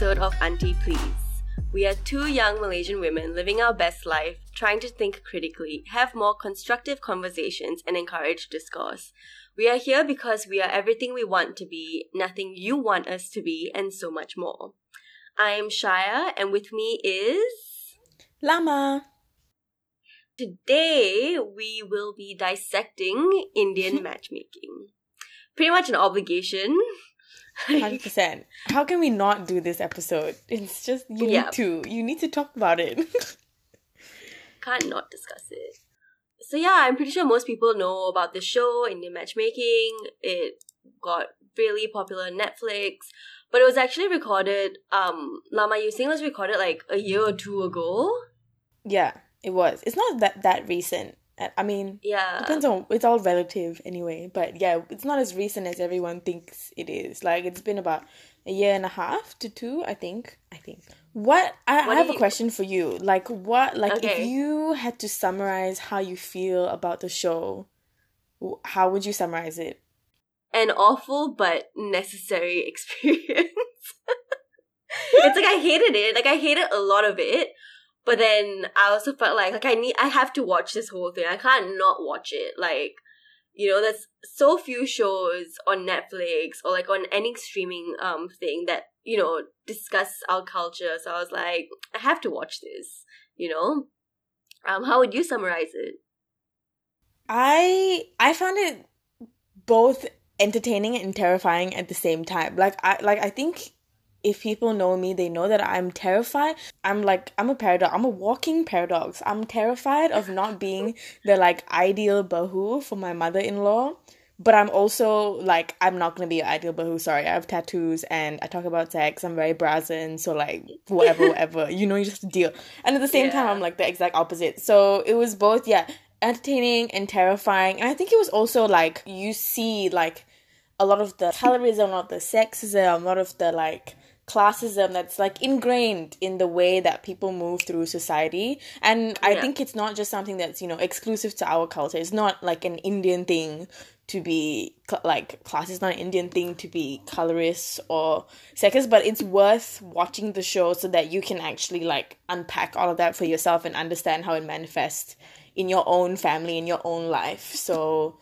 episode of Auntie Please. We are two young Malaysian women living our best life, trying to think critically, have more constructive conversations, and encourage discourse. We are here because we are everything we want to be, nothing you want us to be, and so much more. I am Shaya, and with me is. Lama. Today, we will be dissecting Indian matchmaking. Pretty much an obligation. Hundred percent. How can we not do this episode? It's just you Yeah. need to. You need to talk about it. Can't not discuss it. So yeah, I'm pretty sure most people know about the show, Indian Matchmaking. It got really popular on Netflix. But it was actually recorded, um, Lama, you were saying was recorded like a year or two ago? yeah, it was. It's not that that recent. I- mean, Yeah. depends on. It's all relative anyway. But yeah, it's not as recent as everyone thinks it is. Like it's been about a year and a half to two, I think. I think. What I, What I have do a question for you. Like what? Like if you had to summarize how you feel about the show, how would you summarize it? An awful but necessary experience. it's like I hated it. Like I hated a lot of it. But then I also felt like like I need I have to watch this whole thing. I can't not watch it. Like you know, there's so few shows on Netflix or like on any streaming um thing that, you know, discuss our culture. So I was like, I have to watch this, you know? Um, how would you summarize it? I I found it both entertaining and terrifying at the same time. Like I like I think if people know me, they know that I'm terrified. I'm like I'm a paradox. I'm a walking paradox. I'm terrified of not being the like ideal bahu for my mother-in-law. But I'm also like I'm not gonna be your ideal bahu. Sorry, I have tattoos and I talk about sex. I'm very brazen, so like whatever, whatever. You know, you just deal. And at the same time, I'm like the exact opposite. So it was both, yeah, entertaining and terrifying. And I think it was also like you see like a lot of the colorism, a lot of the sexism, a lot of the like classism that's like ingrained in the way that people move through society. And I Yeah. think it's not just something that's, you know, exclusive to our culture. It's not like an Indian thing to be cl- like class is not an Indian thing to be colorist or sexist, but it's worth watching the show so that you can actually like unpack all of that for yourself and understand how it manifests in your own family in your own life. So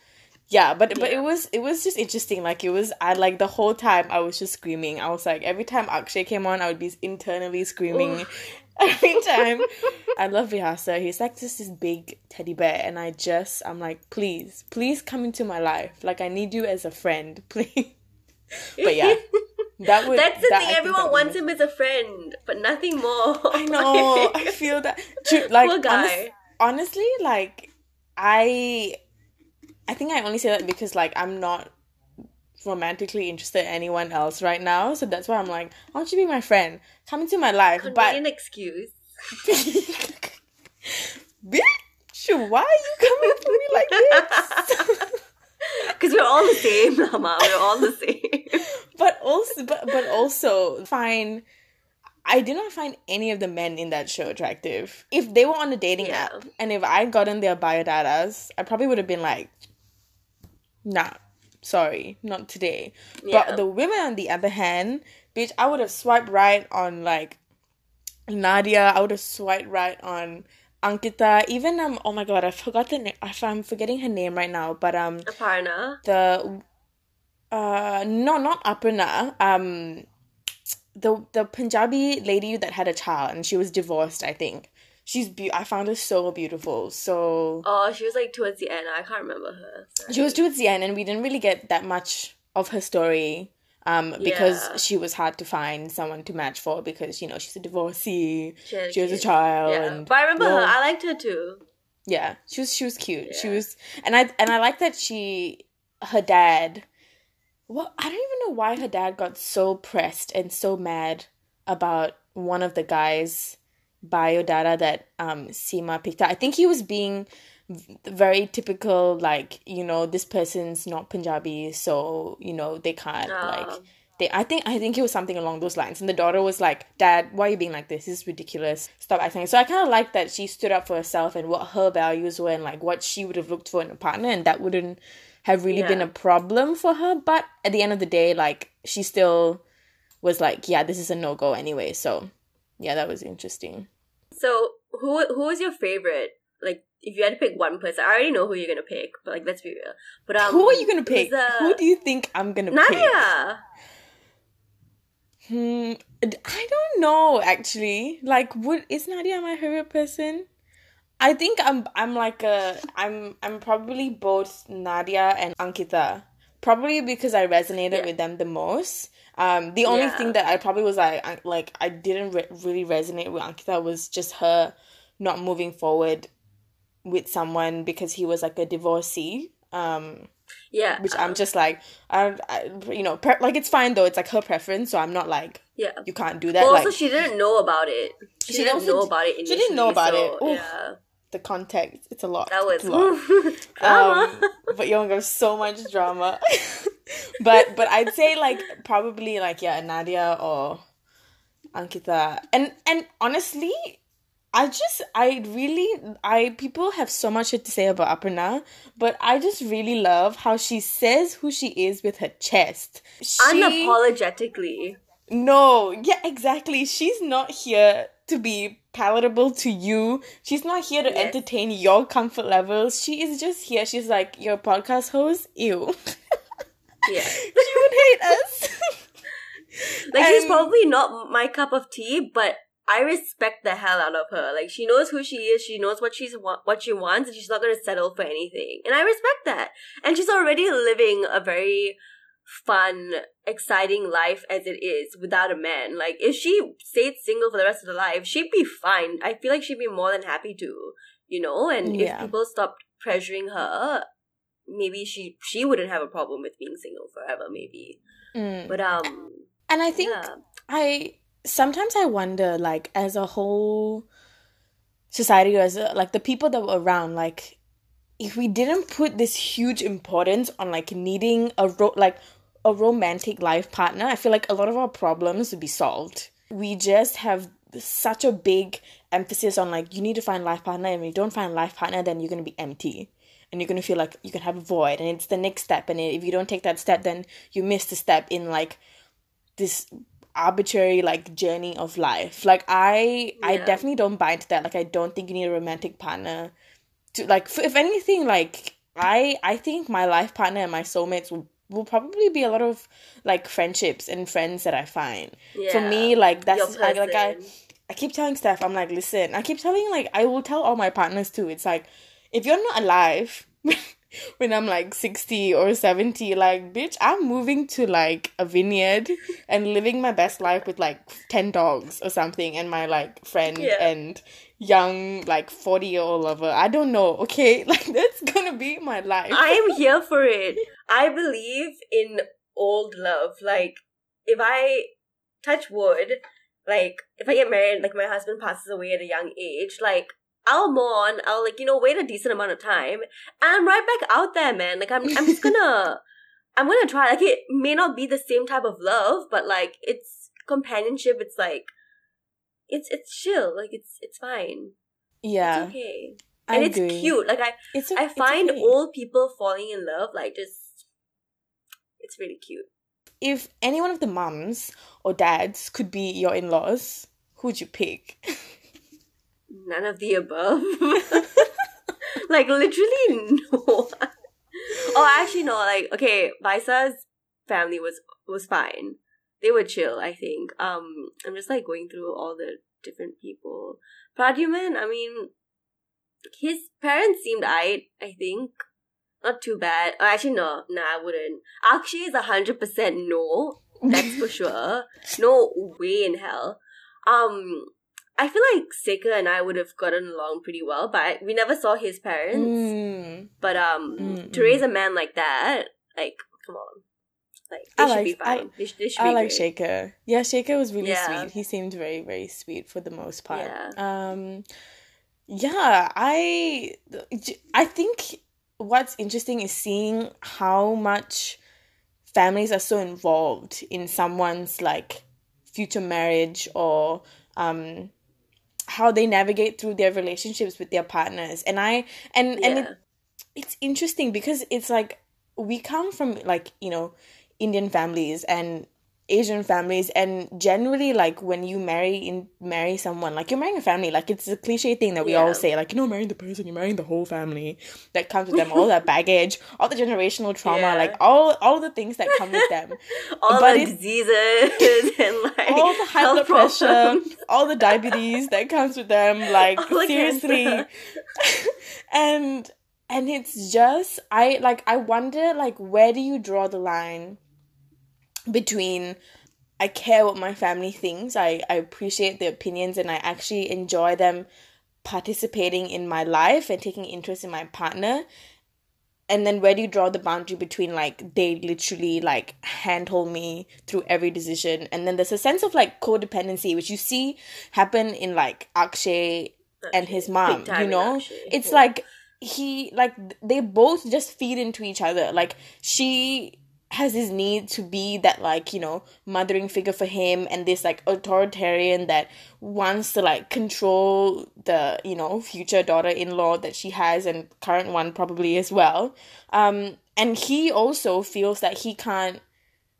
yeah, but but it was it was just interesting. Like it was I like the whole time I was just screaming. I was like every time Akshay came on, I would be internally screaming. Every time, I love Vyasar. He's like just this big teddy bear, and I just I'm like, please, please come into my life. Like I need you as a friend, please. but yeah, that would That's the that, thing, think everyone wants would- him as a friend, but nothing more. I know. I feel that. Like Poor guy. honest- honestly, like I, I think I only say that because like I'm not romantically interested in anyone else right now. So that's why I'm like, why don't you be my friend? Come into my life. Convenient but an excuse. But bitch, why are you coming for me like this? Because we're all the same, Lama. We're all the same. but also, but but also, fine. I did not find any of the men in that show attractive. If they were on a dating Yeah. app and if I'd gotten their biodatas, I probably would have been like, nah, sorry, not today. Yeah. But the women, on the other hand, bitch, I would have swiped right on like Nadia. I would have swiped right on Ankita. Even um, oh my god, I forgot the name. I'm forgetting her name right now. But um, Aparna. the uh no not Aparna um the the Punjabi lady that had a child and she was divorced I think she's be- I found her so beautiful so Oh, she was like towards the end. I can't remember her. Sorry. she was towards the end and we didn't really get that much of her story um because Yeah. she was hard to find someone to match for because you know she's a divorcee She she was a child Yeah. and But I remember her. I liked her too. yeah she was she was cute she was and i and i like that she her dad well i don't even know why her dad got so pressed and so mad about one of the guys bio data that um Sima picked up. I think he was being very typical like, you know, this person's not Punjabi, so, you know, they can't Ah. like they I think I think it was something along those lines. And the daughter was like, Dad, why are you being like this? This is ridiculous. Stop acting. So I kinda like that she stood up for herself and what her values were and like what she would have looked for in a partner and that wouldn't have really been a problem for her. But at the end of the day, like she still was like, yeah, this is a no go anyway. So yeah, that was interesting. So who who was your favorite? Like if you had to pick one person, I already know who you're gonna pick, but like let's be real. But um, who are you gonna pick? the- Who do you think I'm gonna pick? Nadia. Hmm, I don't know actually. Like, would is Nadia my favorite person? I think I'm I'm like a I'm I'm probably both Nadia and Ankita. Probably because I resonated Yeah. with them the most. Um, the only Yeah. thing that I probably was like I, like I didn't re- really resonate with Ankita was just her not moving forward with someone because he was like a divorcee. Um, Yeah. which I'm just like I, I you know per- like it's fine though. It's like her preference, so I'm not like yeah. you can't do that. Well, also, like she didn't know about it. She, She didn't know about it. she didn't know about so, it. Oof. Yeah, the context, it's a lot. that It's a lot. was um, but young so much drama. but but I'd say like probably like yeah Nadia or Ankita and and honestly I just I really I people have so much to say about Aparna but I just really love how she says who she is with her chest. She, Unapologetically. no, yeah, exactly. She's not here to be palatable to you. She's not here to Yes. entertain your comfort levels. She is just here. She's like your podcast host. Ew. Yeah. she would hate us. Like she's probably not my cup of tea, but I respect the hell out of her. Like she knows who she is, she knows what she's wa- what she wants, and she's not gonna settle for anything. And I respect that. And she's already living a very fun, exciting life as it is without a man. Like if she stayed single for the rest of her life, she'd be fine. I feel like she'd be more than happy to, you know. And if people stopped pressuring her, maybe she she wouldn't have a problem with being single forever. Maybe, Mm. but um, And I think yeah. I sometimes I wonder, like, as a whole society, or as a, like the people that were around, like, if we didn't put this huge importance on like needing a ro- like a romantic life partner, I feel like a lot of our problems would be solved. We just have such a big emphasis on like you need to find life partner, and when you don't find life partner, then you're gonna be empty. And you're gonna feel like you can have a void, and it's the next step. And if you don't take that step, then you miss the step in like this arbitrary like journey of life like i i definitely don't buy into that like i don't think you need a romantic partner to like if anything like i i think my life partner and my soulmates will will probably be a lot of like friendships and friends that i find for me like that's like, like i. I keep telling Steph, I'm like, listen, I keep telling, like, I will tell all my partners too. It's like, if you're not alive when I'm like 60 or 70, like, bitch, I'm moving to like a vineyard and living my best life with like 10 dogs or something and my like friend Yeah. and young, like 40 year old lover. I don't know, okay? Like, that's gonna be my life. I am here for it. I believe in old love. Like, if I touch wood, like, if I get married, like, my husband passes away at a young age, like, I'll mourn, I'll, like, you know, wait a decent amount of time, and I'm right back out there, man. Like, I'm, I'm just gonna, I'm gonna try. Like, it may not be the same type of love, but, like, it's companionship. It's, like, it's, it's chill. Like, it's, it's fine. yeah, It's okay. I And it's agree. cute. Like, I, It's o- I it's find okay. old people falling in love like just it's really cute. if any one of the mums or dads could be your in-laws, who'd you pick? None of the above. like literally no. oh, actually no. Like okay, Vyasar's family was was fine. They were chill. I think. Um, I'm just like going through all the different people. Pradhyuman, I mean, his parents seemed I. I think. Not too bad. Oh, actually, no. Nah, I wouldn't. Akshay is 100% no. That's for sure. No way in hell. Um, I feel like Shekar and I would have gotten along pretty well, but we never saw his parents. Mm. But um, Mm, to raise a man like that, like, come on, like they I should like- be I- fine. they, sh- they should I like great. Shekar. Yeah, Shekar was really Yeah. sweet. He seemed very, very sweet for the most part. Yeah. Um, yeah, I, I think what's interesting is seeing how much families are so involved in someone's like future marriage or um how they navigate through their relationships with their partners. And i and and it, it's interesting because it's like we come from like you know indian families and Asian families and generally like when you marry in marry someone like you're marrying a family like it's a cliche thing that we Yeah. all say like you're not marrying the person you're marrying the whole family that comes with them all that baggage all the generational trauma Yeah. like all all the things that come with them All But the diseases and like all the high blood pressure problems. all the diabetes that comes with them like All seriously and and it's just i like i wonder like where do you draw the line between i care what my family thinks i i appreciate their opinions and i actually enjoy them participating in my life and taking interest in my partner. And then where do you draw the boundary between like they literally like handhold me through every decision? And then there's a sense of like codependency which you see happen in like akshay and his mom you know? It's yeah. like he like they both just feed into each other. Like she has his need to be that like you know mothering figure for him and this like authoritarian that wants to like control the you know future daughter-in-law that she has and current one probably as well. Um and he also feels that he can't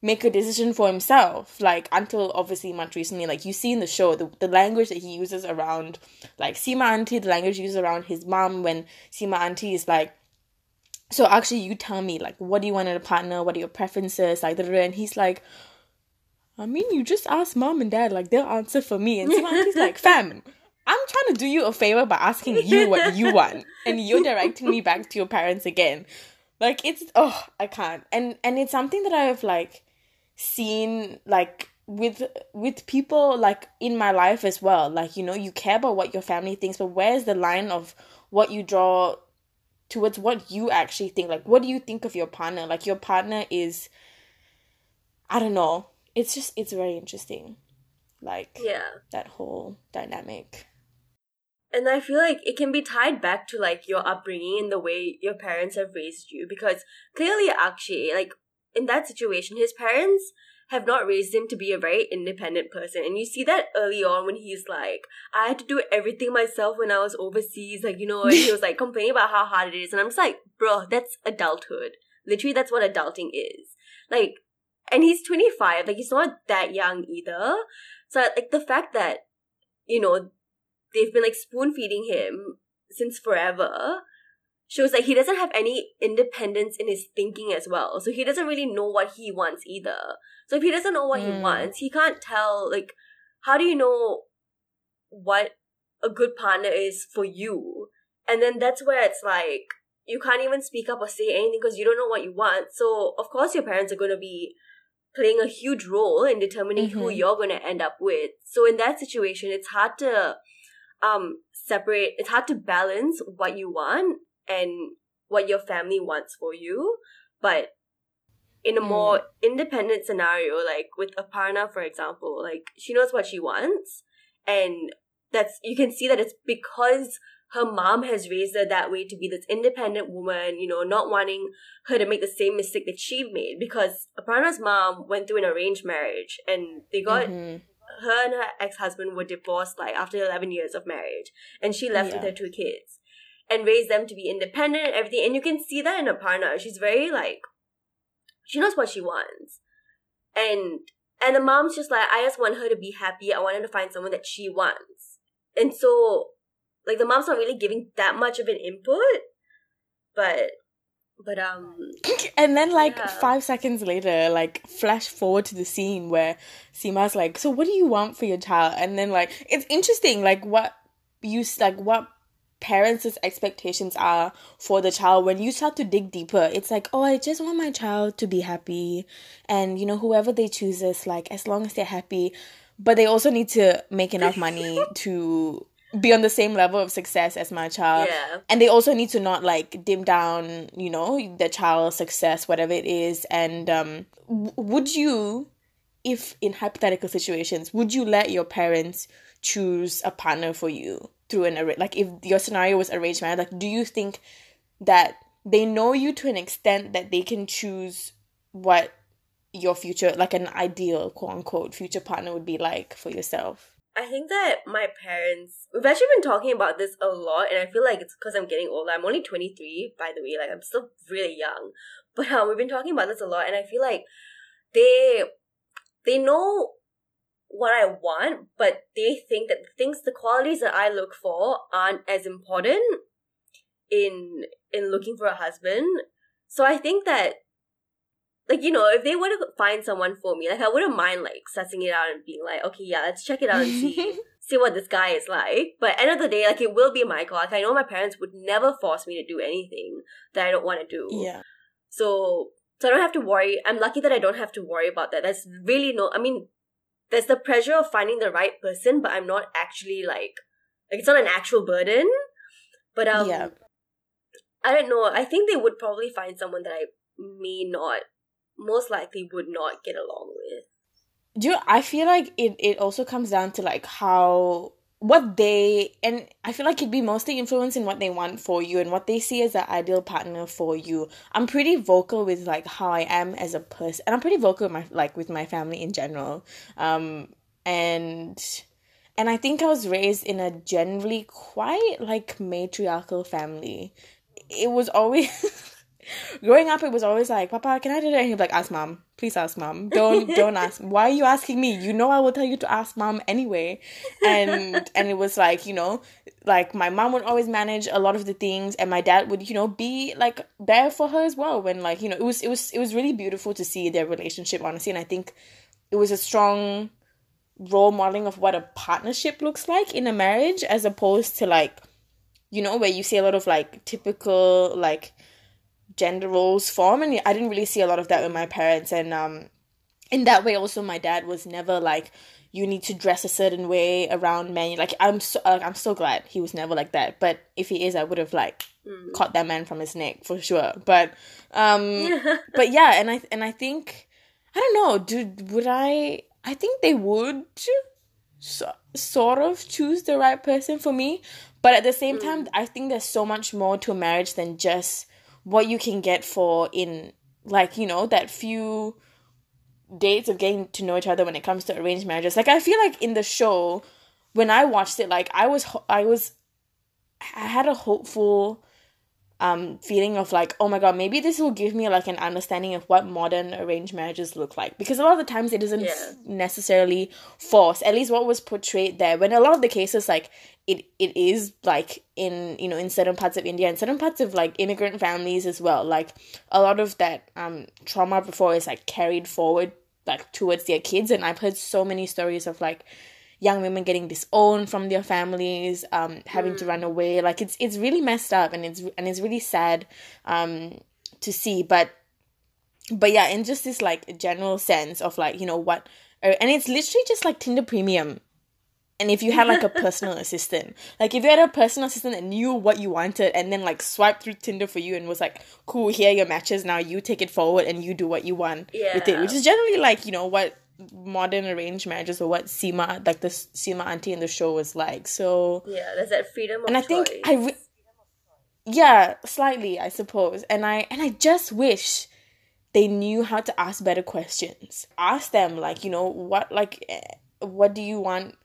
make a decision for himself like until obviously much recently. Like you see in the show the, the language that he uses around like Sima auntie the language he uses around his mom when Sima auntie is like so actually you tell me like what do you want in a partner? What are your preferences? Like and he's like I mean you just ask mom and dad like they'll answer for me. And Sima auntie's like fam I'm trying to do you a favor by asking you what you want and you're directing me back to your parents again. Like it's oh I can't. And and it's something that I've like seen like with with people like in my life as well. Like you know you care about what your family thinks but where's the line of what you draw towards what you Akshay think like what do you think of your partner? Like your partner is i don't know. It's just it's very interesting. Like Yeah. that whole dynamic. And I feel like it can be tied back to like your upbringing and the way your parents have raised you because clearly actually, like in that situation, his parents have not raised him to be a very independent person. And you see that early on when he's like, I had to do everything myself when I was overseas, like, you know, and he was like complaining about how hard it is. And I'm just like, bro, that's adulthood. Literally, that's what adulting is. Like, and he's 25, like, he's not that young either. So, like, the fact that, you know, they've been like spoon feeding him since forever shows that he doesn't have any independence in his thinking as well. So he doesn't really know what he wants either. So if he doesn't know what he Mm. wants, he can't tell like how do you know what a good partner is for you? And then that's where it's like you can't even speak up or say anything because you don't know what you want. So of course your parents are going to be playing a huge role in determining who Mhm. you're going to end up with. So in that situation, it's hard to um separate. It's hard to balance what you want and what your family wants for you. But in a Mm. more independent scenario, like with Aparna, for example, like she knows what she wants, and that's you can see that it's because her mom has raised her that way to be this independent woman, you know, not wanting her to make the same mistake that she made. Because Aparna's mom went through an arranged marriage and they got Mhm. her and her ex husband were divorced like after eleven years of marriage, and she left with her two kids and raise them to be independent and everything. And you can see that in Aparna. She's very like she knows what she wants, and and the mom's just like I just want her to be happy. I want her to find someone that she wants, and so like the mom's not really giving that much of an input, but but um and then like Yeah. five seconds later like flash forward to the scene where sima's like so what do you want for your child and then like it's interesting like what you like what parents' expectations are for the child when you start to dig deeper it's like oh i just want my child to be happy. And you know whoever they choose is like as long as they're happy. But they also need to make enough money to be on the same level of success as my child. Yeah. And they also need to not like dim down you know the child's success whatever it is. And um w- would you if in hypothetical situations would you let your parents choose a partner for you through an arra- like if your scenario was arranged marriage like do you think that they know you to an extent that they can choose what your future like an ideal quote unquote future partner would be like for yourself I think that my parents, we've actually been talking about this a lot, and I feel like it's because I'm getting older. I'm only 23, by the way, like I'm still really young. But um, we've been talking about this a lot, and I feel like they they know what I want, but they think that the things, the qualities that I look for aren't as important in in looking for a husband. So I think that like you know, if they were to find someone for me, like I wouldn't mind like sussing it out and being like, okay, yeah, let's check it out and see see what this guy is like. But end of the day, like it will be my call. Like I know my parents would never force me to do anything that I don't want to do. Yeah. So so I don't have to worry. I'm lucky that I don't have to worry about that. That's really no. I mean, there's the pressure of finding the right person, but I'm not actually like like it's not an actual burden. But um, yeah. I don't know. I think they would probably find someone that I may not, most likely would not get along with. Do you, I feel like it, it also comes down to like how what they and I feel like it'd be mostly influencing what they want for you and what they see as the ideal partner for you. I'm pretty vocal with like how I am as a person and I'm pretty vocal with my like with my family in general. Um and and I think I was raised in a generally quite like matriarchal family. It was always growing up it was always like papa can i do that? And he'd be like ask mom. Please ask mom. Don't don't ask. Why are you asking me? You know i will tell you to ask mom anyway. And and it was like you know like my mom would always manage a lot of the things and my dad would you know be like there for her as well when like you know it was it was it was really beautiful to see their relationship honestly. And i think it was a strong role modeling of what a partnership looks like in a marriage as opposed to like you know where you see a lot of like typical like gender roles form and i didn't really see a lot of that with my parents. And um in that way also my dad was never like you need to dress a certain way around men. Like i'm so like, i'm so glad he was never like that. But if he is i would have like Mm. caught that man from his neck for sure. But um but yeah and i and i think i don't know dude would i i think they would so, sort of choose the right person for me. But at the same time i think there's so much more to a marriage than just what you can get for in like you know that few dates of getting to know each other when it comes to arranged marriages. Like i feel like in the show when i watched it like i was i was i had a hopeful um feeling of like oh my god maybe this will give me like an understanding of what modern arranged marriages look like. Because a lot of the times it isn't Yeah. necessarily forced. At least what was portrayed there. When a lot of the cases like it it is like in you know in certain parts of india and certain parts of like immigrant families as well like a lot of that um trauma before is like carried forward like towards their kids and i've heard so many stories of like young women getting disowned from their families, um, having to run away. Like it's it's really messed up and it's and it's really sad um to see. But but yeah, in just this like general sense of like, you know, what uh, and it's literally just like Tinder premium. And if you had like a personal assistant, like if you had a personal assistant that knew what you wanted and then like swiped through Tinder for you and was like, cool, here are your matches, now you take it forward and you do what you want with it, which is generally like, you know, what modern arranged marriages or what Sima, like the Sima auntie in the show was like. So, Yeah, there's that freedom of and I think choice. I, re- yeah, slightly, I suppose. And I, and I just wish they knew how to ask better questions. Ask them, like, you know, what, like, eh, what do you want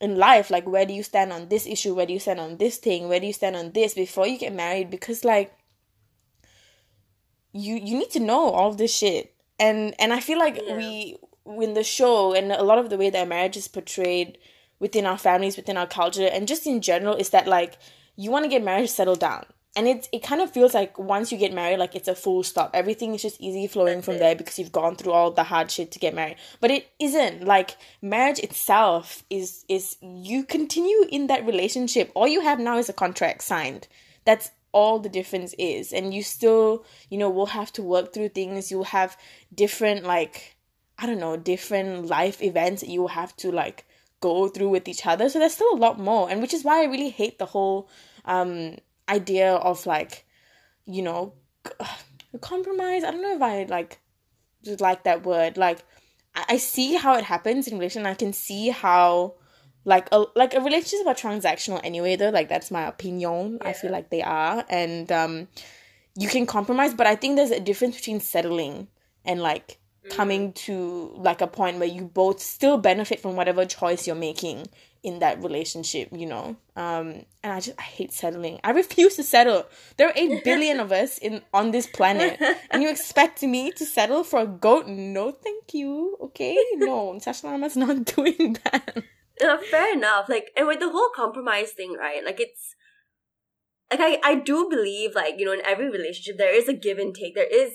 in life? Like, where do you stand on this issue? Where do you stand on this thing? Where do you stand on this before you get married? Because, like, you you need to know all this shit. And and I feel like Yeah. we in the show and a lot of the way that marriage is portrayed within our families, within our culture, and just in general is that like you want to get married, settle down. And it it kind of feels like once you get married, like it's a full stop. Everything is just easy flowing That's from it. there because you've gone through all the hard shit to get married. But it isn't. Like marriage itself is is you continue in that relationship. All you have now is a contract signed. That's all the difference is. And you still, you know, will have to work through things. You'll have different like I don't know, different life events that you have to like go through with each other. So there's still a lot more. And which is why I really hate the whole um idea of like, you know, compromise. I don't know if I like like that word. Like I, see how it happens in relation. I can see how like a like a relationship are transactional anyway though. Like that's my opinion. I feel like they are. And um you can compromise, but I think there's a difference between settling and like coming to like a point where you both still benefit from whatever choice you're making in that relationship, you know. Um, and I just I hate settling. I refuse to settle. There are eight billion of us in on this planet, and you expect me to settle for a goat? No, thank you. Okay, no, Sasha Lama's not doing that. Uh, fair enough. Like, and with the whole compromise thing, right? Like, it's like I I do believe like you know in every relationship there is a give and take. There is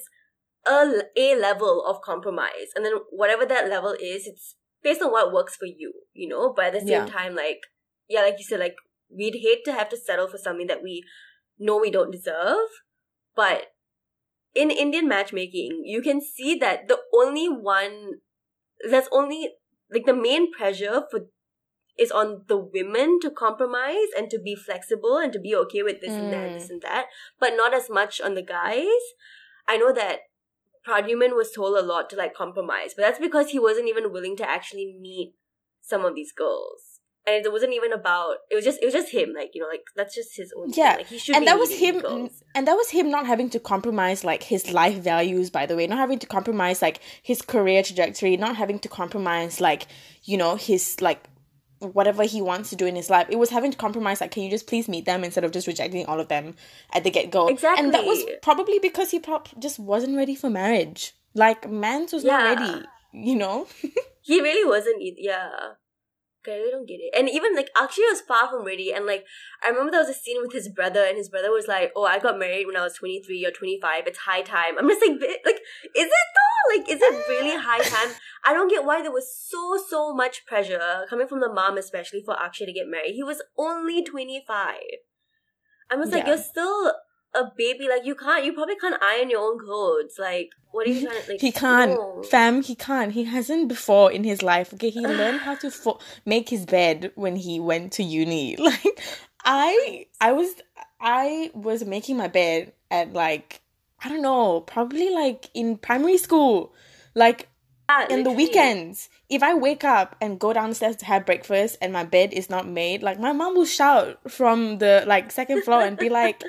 a a level of compromise, and then whatever that level is, it's based on what works for you, you know. But at the same Yeah. time, like yeah, like you said, like we'd hate to have to settle for something that we know we don't deserve. But in Indian matchmaking, you can see that the only one that's only like the main pressure for is on the women to compromise and to be flexible and to be okay with this and that, Mm. this and that, but not as much on the guys. I know that Pradhyuman was told a lot to like compromise, but that's because he wasn't even willing to actually meet some of these girls. And it wasn't even about it was just it was just him, like, you know, like that's just his own Yeah, thing. Like he should and that was him girls. and that was him not having to compromise like his life values by the way not having to compromise like his career trajectory not having to compromise like you know his like whatever he wants to do in his life it was having to compromise like can you just please meet them instead of just rejecting all of them at the get-go Exactly. and that was probably because he prob- just wasn't ready for marriage like mans was Yeah. not ready you know He really wasn't. Yeah. Okay, I really don't get it. And even like Akshay was far from ready. And like I remember there was a scene with his brother, and his brother was like, "Oh, I got married when I was twenty three or twenty five. It's high time." I'm just like, like, is it though? Like, is it really high time? I don't get why there was so so much pressure coming from the mom, especially for Akshay to get married. He was only twenty five. I was like, Yeah. you're still a baby. Like, you can't. You probably can't iron your own clothes. Like, what are you trying to like? he can't no. fam he can't he hasn't before in his life okay he learned how to fo- make his bed when he went to uni like i i was i was making my bed at like i don't know probably like in primary school like Yeah, in the weekends if i wake up and go downstairs to have breakfast and my bed is not made like my mom will shout from the like second floor and be like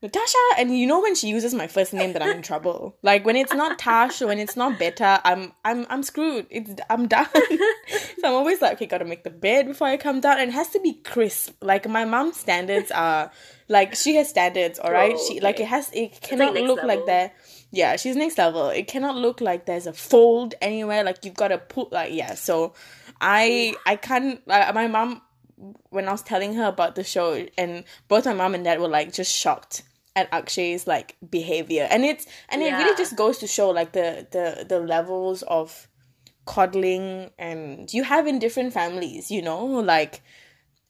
Natasha, and you know when she uses my first name that I'm in trouble. Like when it's not Tash or when it's not Beta, I'm I'm I'm screwed. It's I'm done. so I'm always like, okay, gotta make the bed before I come down, and it has to be crisp. Like my mom's standards are, like she has standards, all right. Oh, She like it has it cannot next look like that. Yeah, she's next level. It cannot look like there's a fold anywhere. Like you've got to put like yeah. So I I can't. Uh, my mom when I was telling her about the show, and both my mom and dad were like just shocked at Akshay's like behavior, and it's and it really just goes to show like the the the levels of coddling and you have in different families, you know, like,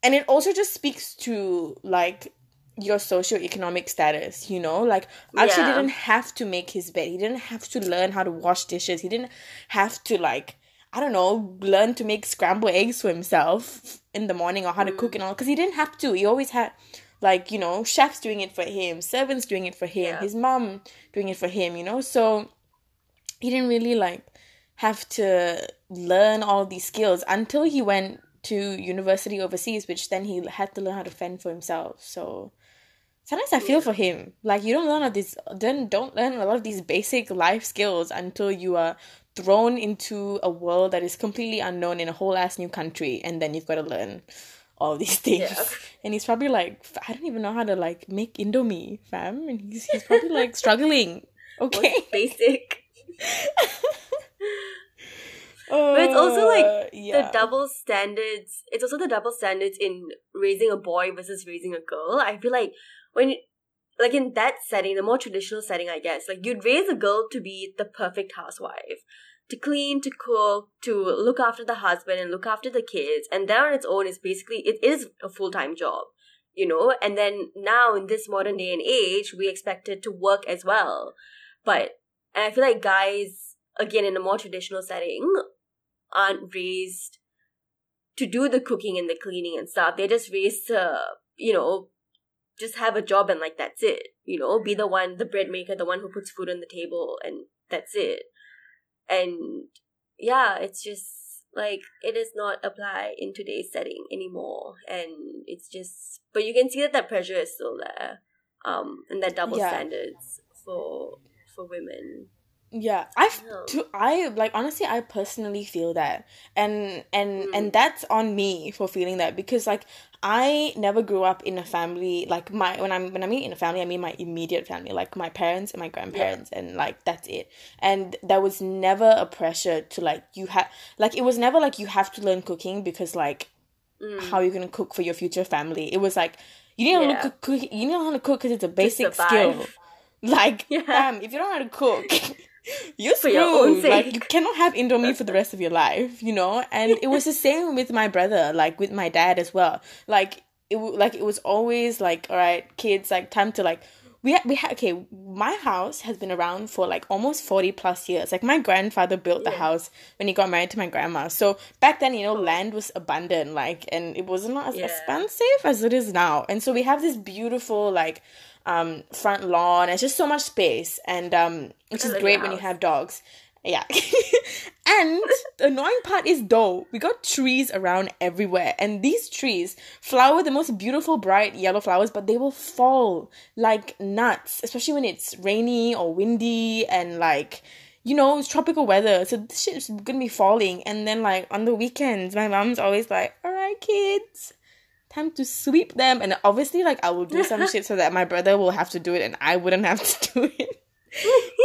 and it also just speaks to like your socioeconomic status, you know, like Akshay Yeah. didn't have to make his bed, he didn't have to learn how to wash dishes, he didn't have to like I don't know, learn to make scrambled eggs for himself in the morning or how to cook and mm. all. Because he didn't have to. He always had, like, you know, chefs doing it for him, servants doing it for him, Yeah. his mom doing it for him, you know? So he didn't really, like, have to learn all these skills until he went to university overseas, which then he had to learn how to fend for himself. So sometimes I feel for him. Like you don't learn all these then don't learn a lot of these basic life skills until you are thrown into a world that is completely unknown in a whole ass new country and then you've got to learn all these things. Yeah. And he's probably like I don't even know how to like make Indomie, fam. And he's he's probably like struggling. Okay. Most basic. But it's also, like, Uh, yeah. The double standards. It's also the double standards in raising a boy versus raising a girl. I feel like when, like in that setting, the more traditional setting, I guess, like you'd raise a girl to be the perfect housewife, to clean, to cook, to look after the husband and look after the kids, and that on its own is basically it is a full time job, you know. And then now in this modern day and age, we expect it to work as well, but and I feel like guys again in a more traditional setting aren't raised to do the cooking and the cleaning and stuff. They're just raised to, you know, just have a job and like that's it. You know, be the one, the bread maker, the one who puts food on the table and that's it. And yeah, it's just like it does not apply in today's setting anymore. And it's just, but you can see that that pressure is still there. Um, and that double Yeah. standards for for women. Yeah, I No. to I like honestly I personally feel that. And and Mm. and that's on me for feeling that because like I never grew up in a family like my when I'm when I mean in a family I mean my immediate family like my parents and my grandparents and like that's it. And there was never a pressure to like you have like it was never like you have to learn cooking because like Mm. how you're gonna cook for your future family. It was like you need to Yeah. look cook, you need to know how to cook because it's a basic skill. Like, Yeah. fam, if you don't know how to cook, you're For screwed. Like, you cannot have Indomie for the rest of your life, you know. And it was the same with my brother, like with my dad as well. Like, it like it was always like, all right, kids, like time to like. We ha- we ha- okay. My house has been around for like almost forty plus years. Like my grandfather built the Yeah. house when he got married to my grandma. So back then, you know, land was abundant, like, and it was not as Yeah. expensive as it is now. And so we have this beautiful like um front lawn. It's just so much space, and um, which is great when you have dogs. Yeah. and the annoying part is though, we got trees around everywhere. And these trees flower the most beautiful bright yellow flowers, but they will fall like nuts, especially when it's rainy or windy and like you know, it's tropical weather. So this shit's gonna be falling. And then like on the weekends, my mom's always like, Alright kids, time to sweep them and obviously like I will do some shit so that my brother will have to do it and I wouldn't have to do it.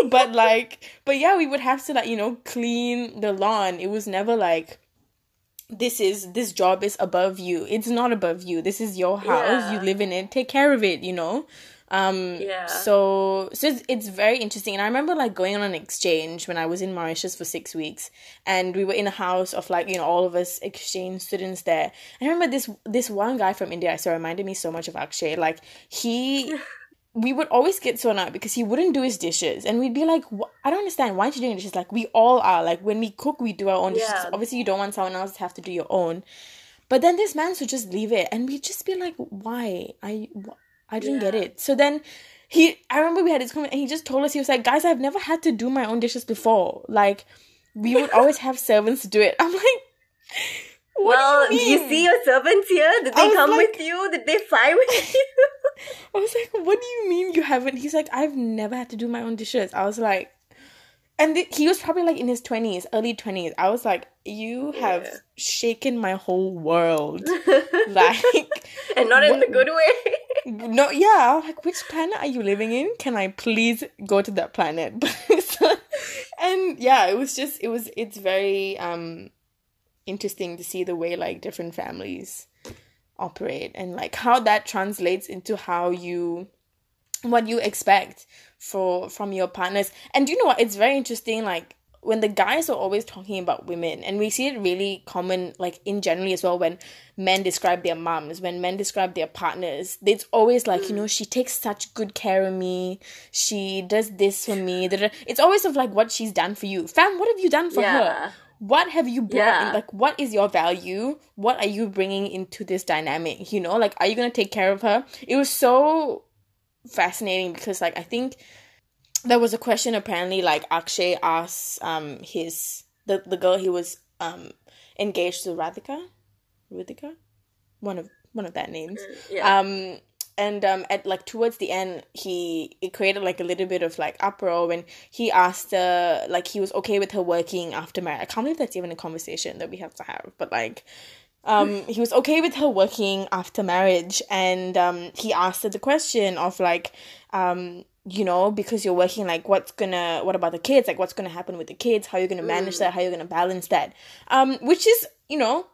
But like but yeah we would have to like you know clean the lawn. It was never like this is this job is above you. It's not above you. This is your house. You live in it. Take care of it you know um Yeah. so so it's, it's very interesting. And i remember like going on an exchange when i was in mauritius for six weeks and we were in a house of like you know all of us exchange students there. I remember this this one guy from india so reminded me so much of akshay. Like he we would always get so annoyed because he wouldn't do his dishes. And we'd be like i don't understand. Why aren't you doing dishes? Like we all are. Like when we cook we do our own dishes. Obviously you don't want someone else to have to do your own. But then this man would just leave it. And we'd just be like why? I wh- i didn't get it so then he i remember we had this comment and he just told us he was like guys i've never had to do my own dishes before like we would always have servants do it i'm like what well, do do you, you see your servants here? Did they come like- with you? Did they fly with you? I was like, what do you mean you haven't? He's like, I've never had to do my own dishes. I was like, and th- he was probably like in his 20s, early 20s. I was like, you have Yeah. shaken my whole world. like, and not in What- the good way. no, yeah. I was like, which planet are you living in? Can I please go to that planet? And yeah, it was just, it was, it's very um interesting to see the way like different families operate and like how that translates into how you what you expect for from your partners. And do you know what? It's very interesting like when the guys are always talking about women and we see it really common like in generally as well when men describe their moms when men describe their partners it's always like you know she takes such good care of me she does this for me it's always of like what she's done for you. Fam what have you done for her? What have you brought Yeah. in like what is your value? What are you bringing into this dynamic? You know like are you gonna take care of her? It was so fascinating because like i think there was a question apparently like akshay asked um his the, the girl he was um engaged to radhika? Radhika? One of one of that names. Yeah. um and um at like towards the end he it created like a little bit of like uproar when he asked her like he was okay with her working after marriage. I can't believe that's even a conversation that we have to have but like um he was okay with her working after marriage and um he asked her the question of like um you know because you're working like what's gonna what about the kids? Like what's gonna happen with the kids? How you're gonna manage that? How you're gonna balance that? Um which is you know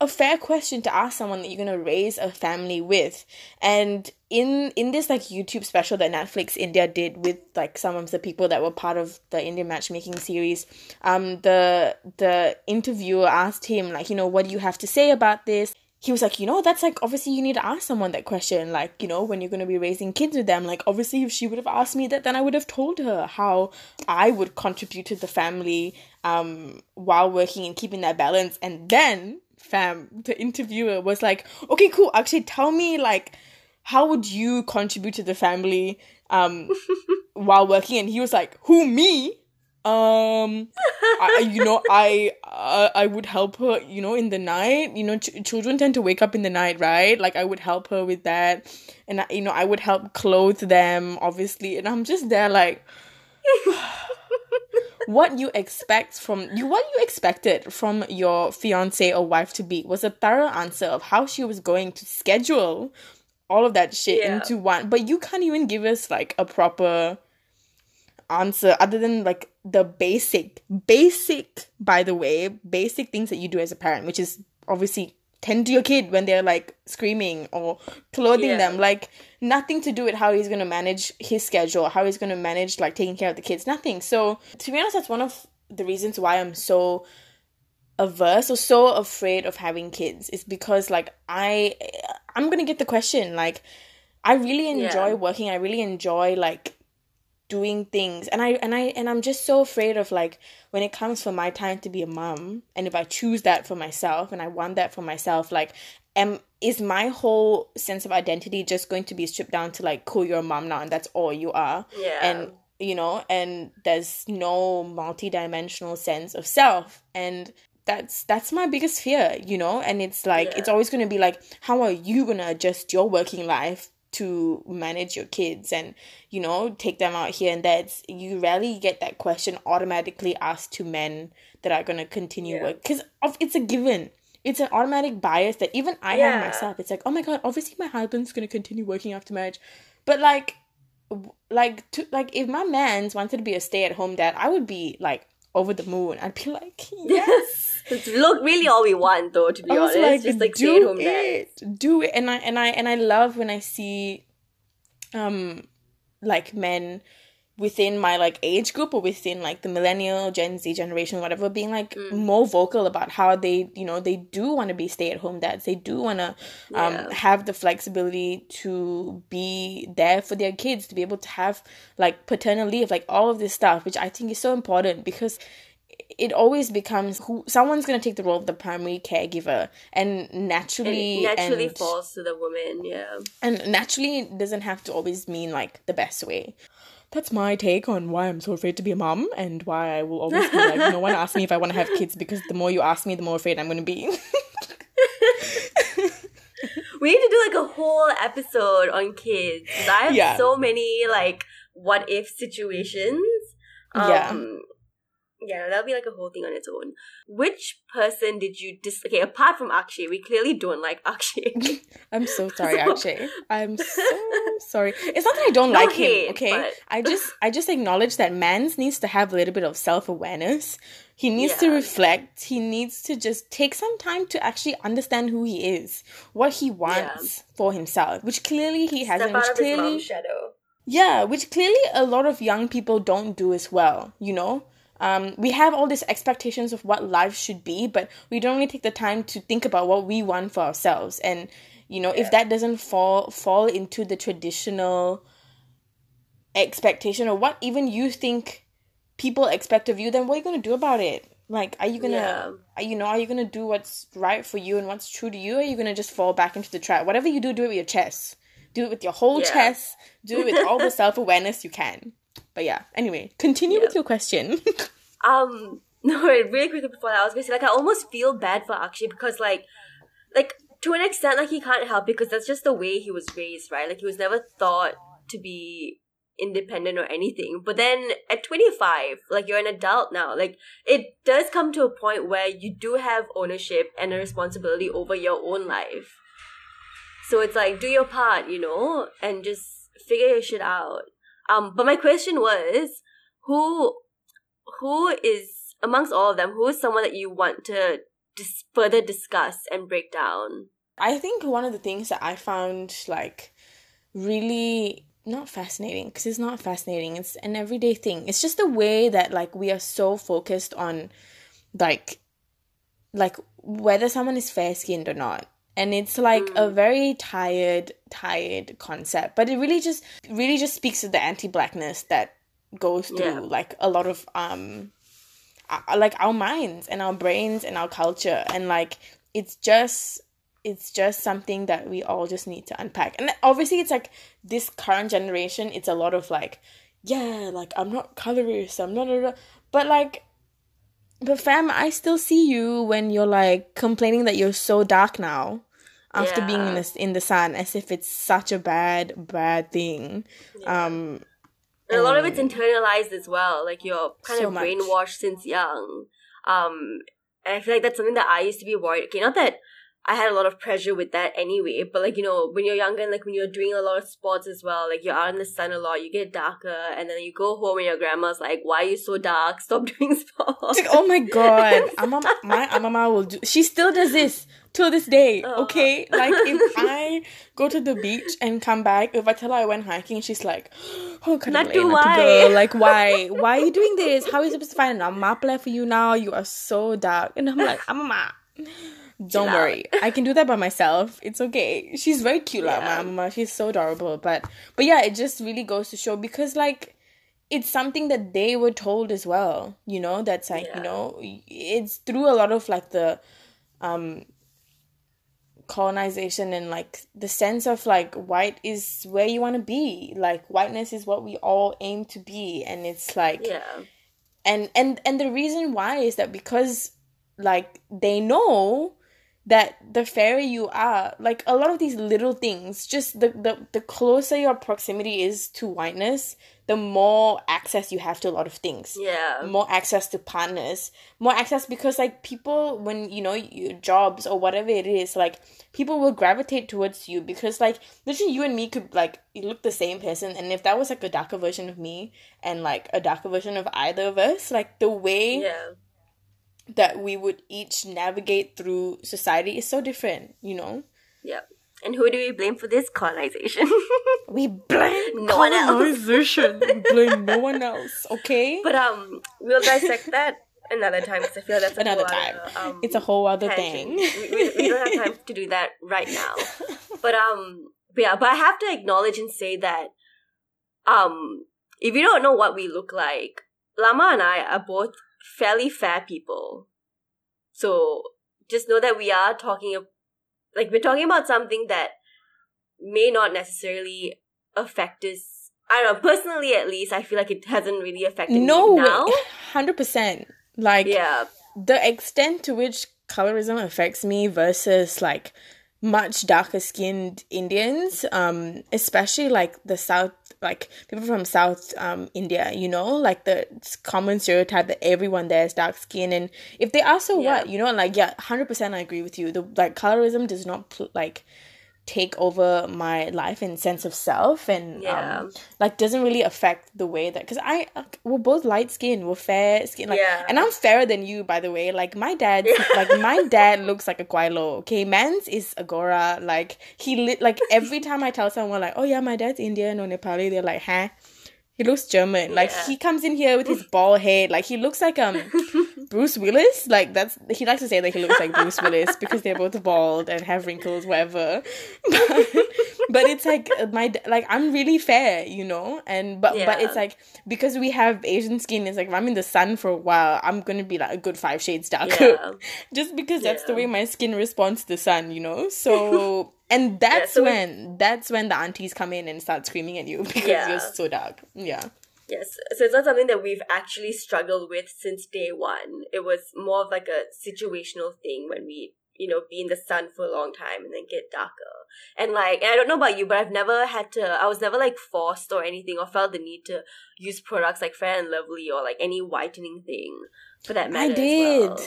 a fair question to ask someone that you're going to raise a family with and in in this like youtube special that netflix india did with like some of the people that were part of the indian matchmaking series um the the interviewer asked him like you know what do you have to say about this he was like, you know, that's like obviously you need to ask someone that question. Like, you know, when you're to be raising kids with them, like, obviously, if she would have asked me that, then I would have told her how I would contribute to the family um, while working and keeping that balance. And then, fam, the interviewer was like, okay, cool. Actually, tell me, like, how would you contribute to the family um, while working? And he was like, who, me? um I, you know i uh, i would help her you know in the night you know ch- children tend to wake up in the night right like i would help her with that and I, you know i would help clothe them obviously and i'm just there like what you expect from you what you expected from your fiance or wife to be was a thorough answer of how she was going to schedule all of that shit Yeah. into one. But you can't even give us like a proper answer other than like the basic basic by the way basic things that you do as a parent which is obviously tend to your kid when they're like screaming or clothing Yeah. them like nothing to do with how he's going to manage his schedule how he's going to manage like taking care of the kids nothing so to be honest that's one of the reasons why i'm so averse or so afraid of having kids is because like i i'm gonna get the question like i really enjoy Yeah. working i really enjoy like doing things and i and i and i'm just so afraid of like when it comes for my time to be a mom and if i choose that for myself and i want that for myself like am is my whole sense of identity just going to be stripped down to like cool you're a mom now and that's all you are Yeah. and you know and there's no multi-dimensional sense of self and that's that's my biggest fear you know and it's like Yeah. it's always going to be like how are you going to adjust your working life to manage your kids and you know take them out here and there it's, you rarely get that question automatically asked to men that are going to continue Yeah. work. Because it's a given. It's an automatic bias that even i Yeah. have myself. It's like oh my god obviously my husband's going to continue working after marriage. But like like to like if my man's wanted to be a stay-at-home dad i would be like over the moon. I'd be like yes It's look really all we want though, to be I honest. just like stay at do home dads. it, do it, and I and I and I love when I see, um, like men within my like age group or within like the millennial gen z generation whatever being like Mm. more vocal about how they you know they do want to be stay-at-home dads they do want to um Yeah. have the flexibility to be there for their kids to be able to have like paternal leave like all of this stuff which i think is so important because it always becomes who someone's going to take the role of the primary caregiver and And naturally it naturally and, falls to the woman, yeah. and naturally it doesn't have to always mean like the best way that's my take on why i'm so afraid to be a mom and why i will always be like no one ask me if i want to have kids because the more you ask me the more afraid i'm going to be We need to do like a whole episode on kids. I have Yeah. so many like what if situations. Um, yeah, that'll be like a whole thing on its own. Which person did you dis? Okay, apart from Akshay, we clearly don't like Akshay. i'm so sorry So- actually i'm so sorry it's not that i don't No like hate, him okay but- i just i just acknowledge that mans needs to have a little bit of self-awareness he needs to reflect he needs to just take some time to actually understand who he is what he wants for himself which clearly he hasn't which clearly shadow. yeah, which clearly a lot of young people don't do as well, you know? Um, we have all these expectations of what life should be, but we don't really take the time to think about what we want for ourselves. And, you know, if that doesn't fall fall into the traditional expectation or what even you think people expect of you, then what are you gonna do about it? Like, are you gonna, Yeah. are, you know, are you gonna do what's right for you and what's true to you? Or are you gonna just fall back into the trap? Whatever you do, do it with your chest. Do it with your whole Yeah. chest. Do it with all the self awareness you can. But yeah, anyway, continue with your question. Um, no, really quickly before that, I was gonna say like I almost feel bad for Akshay because like, like to an extent, like he can't help because that's just the way he was raised, right? Like he was never thought to be independent or anything. But then at twenty five, like you're an adult now, like it does come to a point where you do have ownership and a responsibility over your own life. So it's like do your part, you know, and just figure your shit out. Um, but my question was, who who is amongst all of them who is someone that you want to dis- further discuss and break down? I think one of the things that I found like really not fascinating because it's not fascinating it's an everyday thing. It's just the way that like we are so focused on like like whether someone is fair skinned or not and it's like a very tired tired concept. But it really just really just speaks to the anti-blackness that goes through Yeah. like a lot of um like our minds and our brains and our culture. And like it's just it's just something that we all just need to unpack. And obviously it's like this current generation it's a lot of like yeah like i'm not colorist i'm not. But like but fam i still see you when you're like complaining that you're so dark now after being in the, in the sun as if it's such a bad bad thing um And a lot of it's internalized as well. Like you're kind So of much. brainwashed since young. Um, and I feel like that's something that I used to be worried. Okay, not that I had a lot of pressure with that anyway, but like you know, when you're younger and like when you're doing a lot of sports as well, like you're out in the sun a lot, you get darker, and then you go home and your grandma's like, "Why are you so dark? Stop doing sports." Like, oh my god, Amma, my Amama will do. She still does this till this day. Oh. Okay, like if I go to the beach and come back, if I tell her I went hiking, she's like, "Oh, Kadale, Not to not why." girl. Like why? Why are you doing this? How are you supposed to find an Amapla for you now? You are so dark." And I'm like, Amama. Don't worry, I can do that by myself. It's okay. She's very cute, like Yeah. my mama. She's so adorable. But but yeah, it just really goes to show because like it's something that they were told as well you know that's like Yeah. you know it's through a lot of like the um colonization and like the sense of like white is where you want to be like whiteness is what we all aim to be and it's like yeah, and and and the reason why is that because like they know that the fairer you are like a lot of these little things just the the, the closer your proximity is to whiteness the more access you have to a lot of things. Yeah, more access to partners. More access because like people when you know your jobs or whatever it is like people will gravitate towards you because like literally you and me could like look the same person and if that was like a darker version of me and like a darker version of either of us like the way yeah. That we would each navigate through society is so different you know Yep. And who do we blame for this colonization? we blame No one else. colonization We blame no one else okay but um, we'll dissect that another time because I feel that's a Another whole time. other, um, it's a whole other tangent. thing we, we, we don't have time to do that right now. But um, but yeah, but I have to acknowledge and say that um, if you don't know what we look like, Lama and I are both fairly fair people. So just know that we are talking, like we're talking about something that may not necessarily affect us. I don't know. Personally, at least, I feel like it hasn't really affected no me now. hundred percent. Like Yeah, the extent to which colorism affects me versus like much darker skinned Indians, um, especially like the South, like people from South um India, you know, like the common stereotype that everyone there is dark skinned, and if they are, so Yeah. what, you know, like yeah, hundred percent, I agree with you. The like colorism does not pl- like take over my life and sense of self and Yeah. um like doesn't really affect the way that because i uh, we're both light skinned we're fair skin like Yeah. and i'm fairer than you by the way. Like my dad like my dad looks like a Gweilo, okay? Man's is agora. Like he lit like every time i tell someone like oh yeah my dad's indian or nepali they're like huh? He looks german. Like Yeah. he comes in here with his bald head. Like he looks like um Bruce Willis, like that's he likes to say that he looks like Bruce Willis because they're both bald and have wrinkles, whatever. But, but it's like uh, my like I'm really fair, you know, and but but it's like because we have Asian skin, it's like if I'm in the sun for a while, I'm gonna be like a good five shades darker, Yeah. just because that's the way my skin responds to the sun, you know. So and that's so we- when that's when the aunties come in and start screaming at you because Yeah. you're so dark. Yeah. Yes, so it's not something that we've actually struggled with since day one. It was more of like a situational thing when we, you know, be in the sun for a long time and then get darker. And like, and I don't know about you, but I've never had to, I was never like forced or anything or felt the need to use products like Fair and Lovely or like any whitening thing for that matter. I did. well.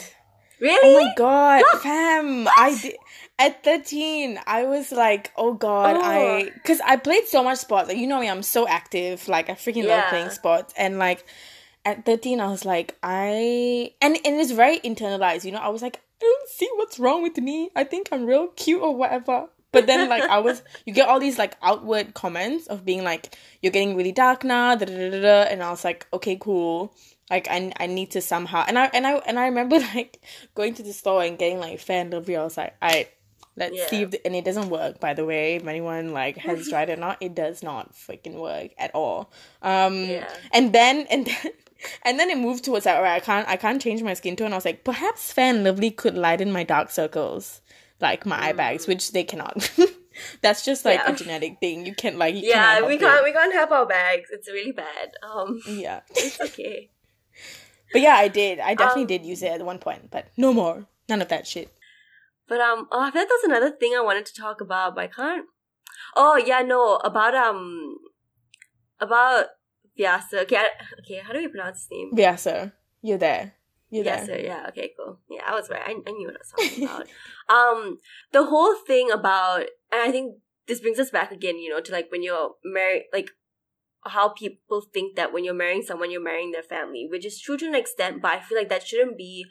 Really? Oh my god, fam! I did at thirteen. I was like, oh god, Oh. I because I played so much sports. Like you know me, I'm so active. Like I freaking love playing sports. And like at thirteen, I was like, I and and it's very internalized. You know, I was like, I don't see what's wrong with me. I think I'm real cute or whatever. But then like I was, you get all these like outward comments of being like, you're getting really dark now, da da da da, and I was like, okay, cool like I, I need to somehow and I and I and I remember like going to the store and getting like fair and lovely. I was like, I let's Yeah. see if the, and it doesn't work by the way. If anyone like has tried it or not, it does not freaking work at all. Um Yeah. and then and then and then it moved towards that where I can't I can't change my skin tone. I was like, perhaps Fan lovely could lighten my dark circles, like my eye bags, which they cannot. That's just like Mm. Yeah. a genetic thing. You can't like you Yeah, cannot we can't it. we can't help our bags. It's really bad. Um Yeah. it's okay. But yeah, I did. I definitely Um, did use it at one point, but no more. None of that shit. But um, oh, I feel like there's another thing I wanted to talk about, but I can't. Oh yeah, no, about um, about Vyasar. Okay, I, okay. How do we pronounce his name? Vyasar. You're there. You're Yes, there. Yeah. Okay. Cool. Yeah, I was right. I, I knew what I was talking about. um, the whole thing about, and I think this brings us back again. You know, to like when you're married, like how people think that when you're marrying someone, you're marrying their family, which is true to an extent. But I feel like that shouldn't be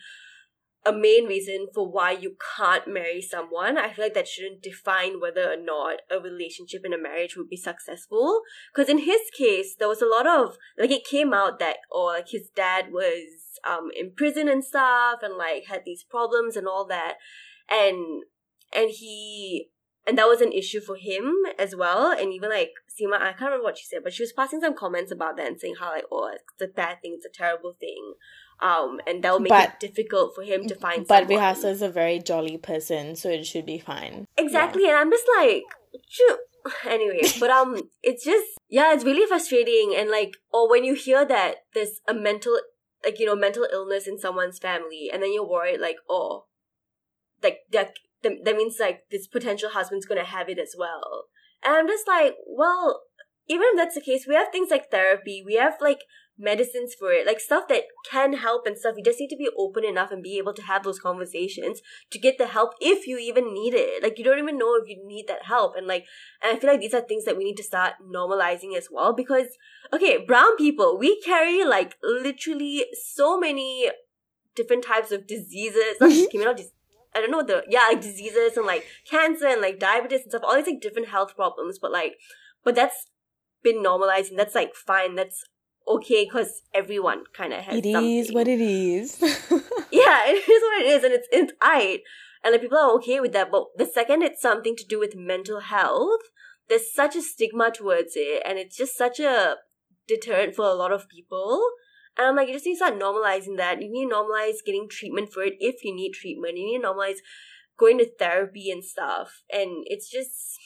a main reason for why you can't marry someone. I feel like that shouldn't define whether or not a relationship and a marriage would be successful. Because in his case, there was a lot of like it came out that or like his dad was um in prison and stuff and like had these problems and all that, and and he and that was an issue for him as well. And even like Sima, I can't remember what she said, but she was passing some comments about that and saying how like oh it's a bad thing, it's a terrible thing. Um, and that will make But- it difficult for him to find someone. But someone. Vyasar is a very jolly person, so it should be fine. Exactly, and I'm just like, Shoo. anyway, but um, it's just yeah, it's really frustrating, and like, or when you hear that there's a mental, like you know, mental illness in someone's family, and then you're worried, like, oh, like that that, that means like this potential husband's gonna have it as well, and I'm just like, well, even if that's the case, we have things like therapy, we have like medicines for it, like stuff that can help and stuff. You just need to be open enough and be able to have those conversations to get the help if you even need it. Like you don't even know if you need that help. And like and I feel like these are things that we need to start normalizing as well because okay, brown people, we carry like literally so many different types of diseases. Not okay, not dis- I don't know the yeah, like diseases and like cancer and like diabetes and stuff, all these like different health problems, but like but that's been normalized and that's like fine, that's okay because everyone kind of has It something is what it is. yeah, it is what it is, and it's it's I. And like people are okay with that, but the second it's something to do with mental health, there's such a stigma towards it, and it's just such a deterrent for a lot of people. And I'm like, you just need to start normalizing that. You need to normalize getting treatment for it if you need treatment. You need to normalize going to therapy and stuff. And it's just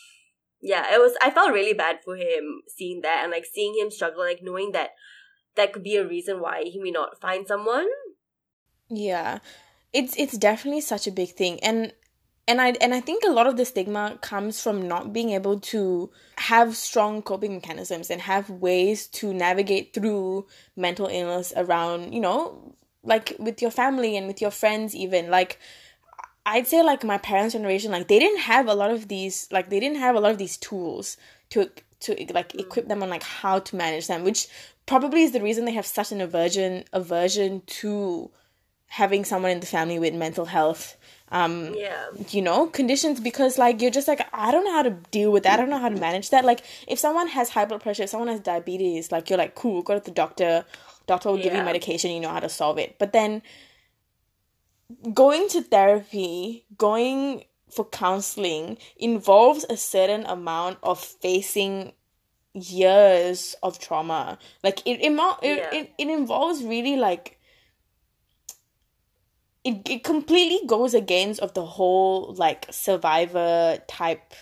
yeah, it was I felt really bad for him seeing that and like seeing him struggle, like knowing that that could be a reason why he may not find someone. Yeah. It's it's definitely such a big thing and and I and I think a lot of the stigma comes from not being able to have strong coping mechanisms and have ways to navigate through mental illness around, you know, like with your family and with your friends even like I'd say like my parents' generation, like they didn't have a lot of these, like they didn't have a lot of these tools to to like equip mm. them on like how to manage them, which probably is the reason they have such an aversion aversion to having someone in the family with mental health um Yeah. you know conditions because like you're just like i don't know how to deal with that. I don't know how to manage that. Like if someone has high blood pressure if someone has diabetes like you're like cool go to the doctor. Doctor will give you medication. You know how to solve it. But then going to therapy going for counseling involves a certain amount of facing years of trauma. Like it it, it, Yeah. it, it involves really like it, it completely goes against of the whole like survivor type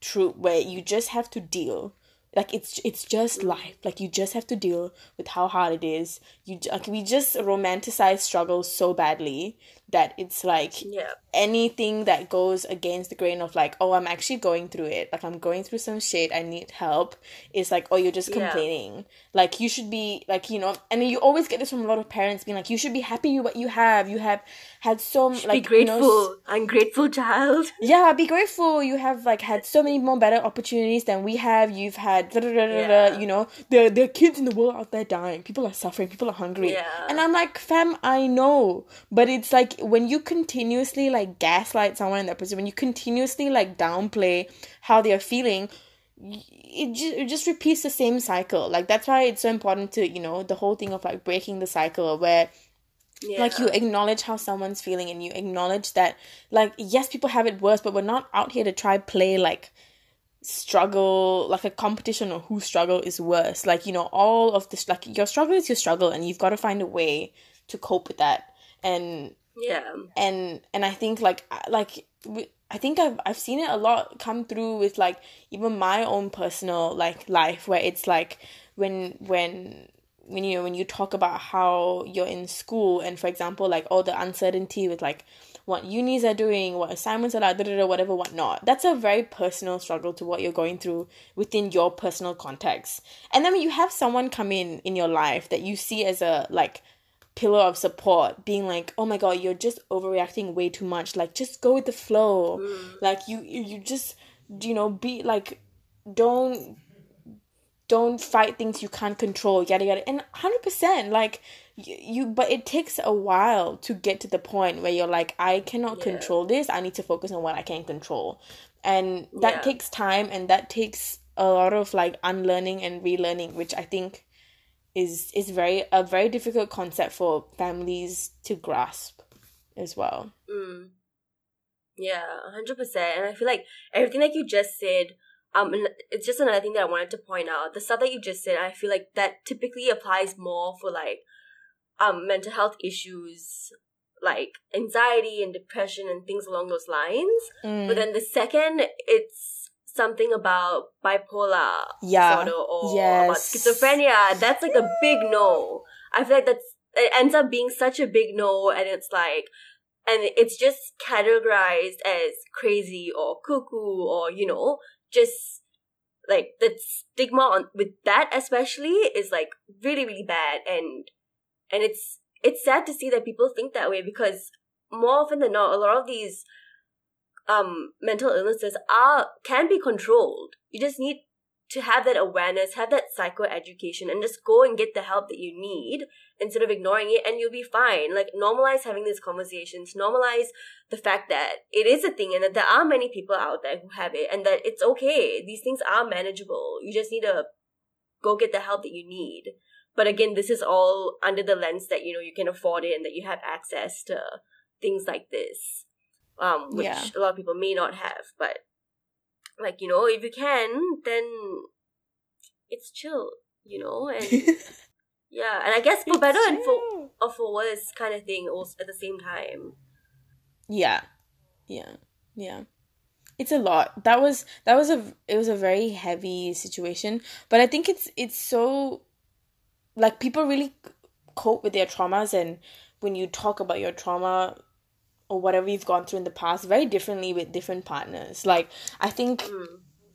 trope where you just have to deal. Like it's it's just life. Like you just have to deal with how hard it is. You like we just romanticize struggle so badly that it's like Yeah. anything that goes against the grain of like oh i'm actually going through it like i'm going through some shit i need help is like oh you're just Yeah. complaining like you should be like you know and you always get this from a lot of parents being like you should be happy with what you have you have had so m- like Be you know, grateful, ungrateful child. yeah, be grateful. You have like had so many more better opportunities than we have. You've had da, da, da, da, da, Yeah. you know, there there are kids in the world out there dying. People are suffering. People are hungry. Yeah. And I'm like, fam, I know, but it's like when you continuously like gaslight someone in that position, when you continuously like downplay how they are feeling. It just, it just repeats the same cycle. Like that's why it's so important to you know the whole thing of like breaking the cycle where Yeah. like you acknowledge how someone's feeling and you acknowledge that like yes people have it worse but we're not out here to try play like struggle like a competition on whose struggle is worse like you know all of this like your struggle is your struggle and you've got to find a way to cope with that and yeah. and and I think like like I think I've I've seen it a lot come through with like even my own personal like life where it's like when when when you know when you talk about how you're in school and for example like all the uncertainty with like what unis are doing, what assignments are like, da, da, da, whatever, whatnot. That's a very personal struggle to what you're going through within your personal context. And then when you have someone come in in your life that you see as a like pillar of support being like oh my god you're just overreacting way too much like just go with the flow mm. like you you just you know be like don't don't fight things you can't control yada yada and 100% like you, you but it takes a while to get to the point where you're like i cannot yeah. control this i need to focus on what i can control and that yeah. takes time and that takes a lot of like unlearning and relearning which i think is is very a very difficult concept for families to grasp as well mm. yeah 100% and i feel like everything that you just said um it's just another thing that i wanted to point out the stuff that you just said i feel like that typically applies more for like um mental health issues like anxiety and depression and things along those lines. Mm. But then the second it's something about bipolar yeah. disorder or yes. about schizophrenia, that's like a big no. I feel like that's it ends up being such a big no and it's like and it's just categorized as crazy or cuckoo or you know just like the stigma on with that especially is like really really bad and and it's it's sad to see that people think that way because more often than not a lot of these um mental illnesses are can be controlled. You just need to have that awareness have that psycho education and just go and get the help that you need instead of ignoring it and you'll be fine. Like normalize having these conversations. Normalize the fact that it is a thing and that there are many people out there who have it and that it's okay. These things are manageable. You just need to go get the help that you need. But again, this is all under the lens that you know you can afford it and that you have access to things like this, um, which yeah. a lot of people may not have. But like you know, if you can, then it's chill, you know, and yeah, and I guess for it's better chill. and for or for worse kind of thing also at the same time. Yeah, yeah, yeah it's a lot that was that was a it was a very heavy situation but i think it's it's so like people really cope with their traumas and when you talk about your trauma or whatever you've gone through in the past very differently with different partners like i think mm.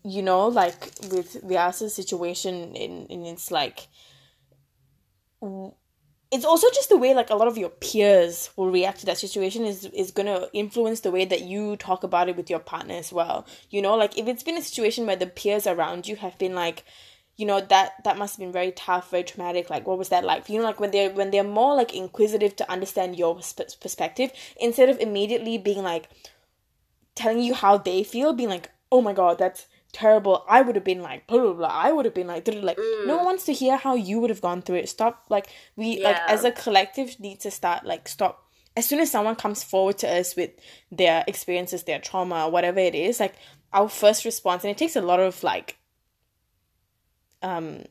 you know like with Vyasar's situation in in it's like it's also just the way like a lot of your peers will react to that situation is is gonna influence the way that you talk about it with your partner as well you know like if it's been a situation where the peers around you have been like you know that that must have been very tough very traumatic like what was that like you? Know like when they're when they're more like inquisitive to understand your perspective instead of immediately being like telling you how they feel being like oh my god that's terrible. I would have been like blah blah blah. I would have been like like mm. no one wants to hear how you would have gone through it. Stop like we yeah. like as a collective need to start like stop. As soon as someone comes forward to us with their experiences their trauma whatever it is like our first response and it takes a lot of like um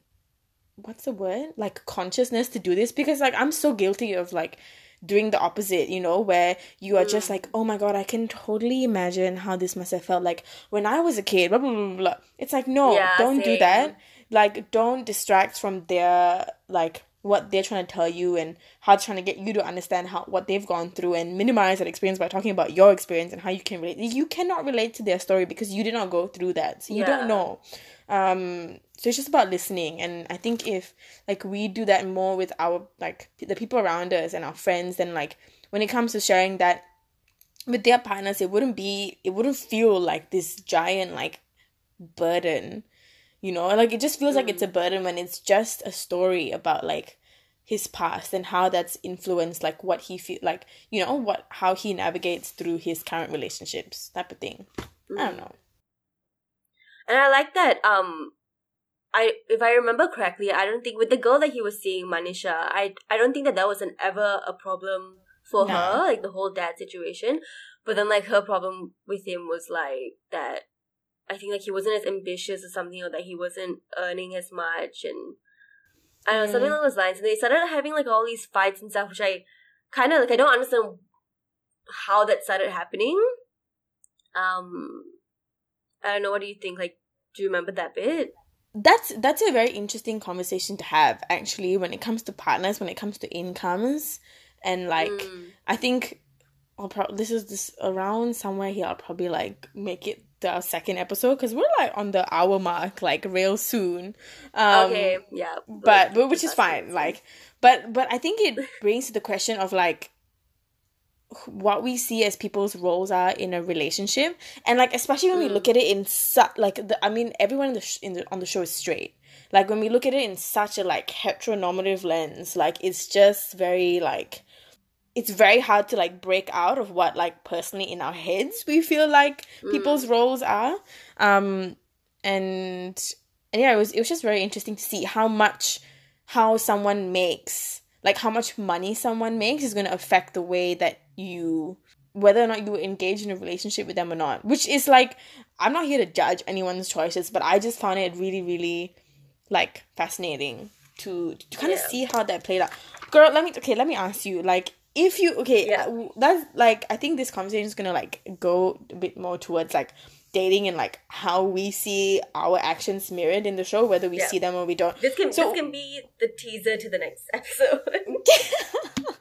what's the word like consciousness to do this because like i'm so guilty of like doing the opposite you know where you are mm. just like oh my god i can totally imagine how this must have felt like when i was a kid blah blah blah, blah. it's like no yeah, don't same. do that like don't distract from their like what they're trying to tell you and how they're trying to get you to understand how what they've gone through and minimize that experience by talking about your experience and how you can relate you cannot relate to their story because you did not go through that so you yeah. don't know um so it's just about listening and i think if like we do that more with our like the people around us and our friends then like when it comes to sharing that with their partners it wouldn't be it wouldn't feel like this giant like burden you know like it just feels mm. like it's a mm. burden when it's just a story about like his past and how that's influenced like what he feel like you know what how he navigates through his current relationships type of thing mm. i don't mm. know and i like that um I if I remember correctly, I don't think with the girl that he was seeing, Manisha, I I don't think that that was an ever a problem for no. her, like the whole dad situation. But then like her problem with him was like that. I think like he wasn't as ambitious or something, or that he wasn't earning as much, and I don't know mm. something along those lines. And they started having like all these fights and stuff, which I kind of like. I don't understand how that started happening. Um, I don't know. What do you think? Like, do you remember that bit? That's that's a very interesting conversation to have actually when it comes to partners when it comes to incomes and like mm. i think I'll probably this is this around somewhere here. I'll probably like make it the second episode because we're like on the hour mark, like real soon. Um, okay, yeah, but but which is fine. Like, but but I think it brings to the question of like what we see as people's roles are in a relationship. And like especially when we look at it in such like the i mean everyone in the, sh- in the on the show is straight. Like when we look at it in such a like heteronormative lens like it's just very like it's very hard to like break out of what like personally in our heads we feel like mm. people's roles are. Um and and yeah it was it was just very interesting to see how much how someone makes like how much money someone makes is going to affect the way that you whether or not you engage in a relationship with them or not which is like i'm not here to judge anyone's choices but i just found it really really like fascinating to to kind of yeah. see how that played out girl let me okay let me ask you like if you okay yeah. that's like i think this conversation is gonna like go a bit more towards like dating and like how we see our actions mirrored in the show whether we yeah. see them or we don't. This can so, this can be the teaser to the next episode.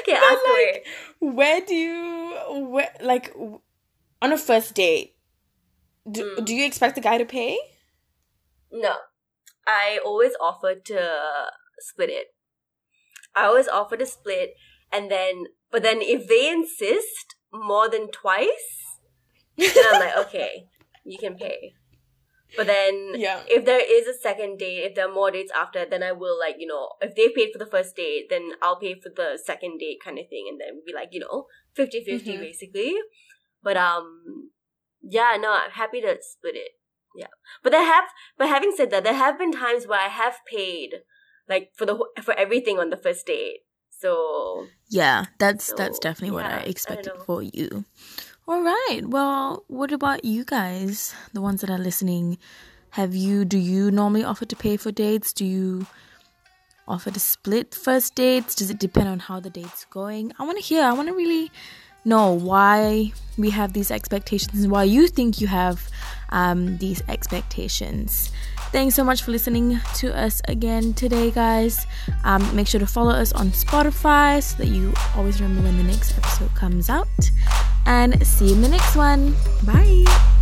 Okay ask like, away where do you where like on a first date do, mm. do you expect the guy to pay? No. I always offer to split it. I always offer to split, and then but then if they insist more than twice, then I'm like, okay, you can pay. But then, yeah. if there is a second date, if there are more dates after, then I will like you know, if they paid for the first date, then I'll pay for the second date kind of thing, and then be like you know 50-50 mm-hmm. basically. But um, yeah, no, I'm happy to split it. Yeah, but there have, but having said that, there have been times where I have paid like for the for everything on the first date. So yeah, that's so, that's definitely yeah, what I expected I for you. All right. Well, what about you guys, the ones that are listening? Have you do you normally offer to pay for dates? Do you offer to split first dates? Does it depend on how the date's going? I want to hear. I want to really know why we have these expectations and why you think you have um, these expectations. Thanks so much for listening to us again today, guys. Um, make sure to follow us on Spotify so that you always remember when the next episode comes out. And see you in the next one. Bye.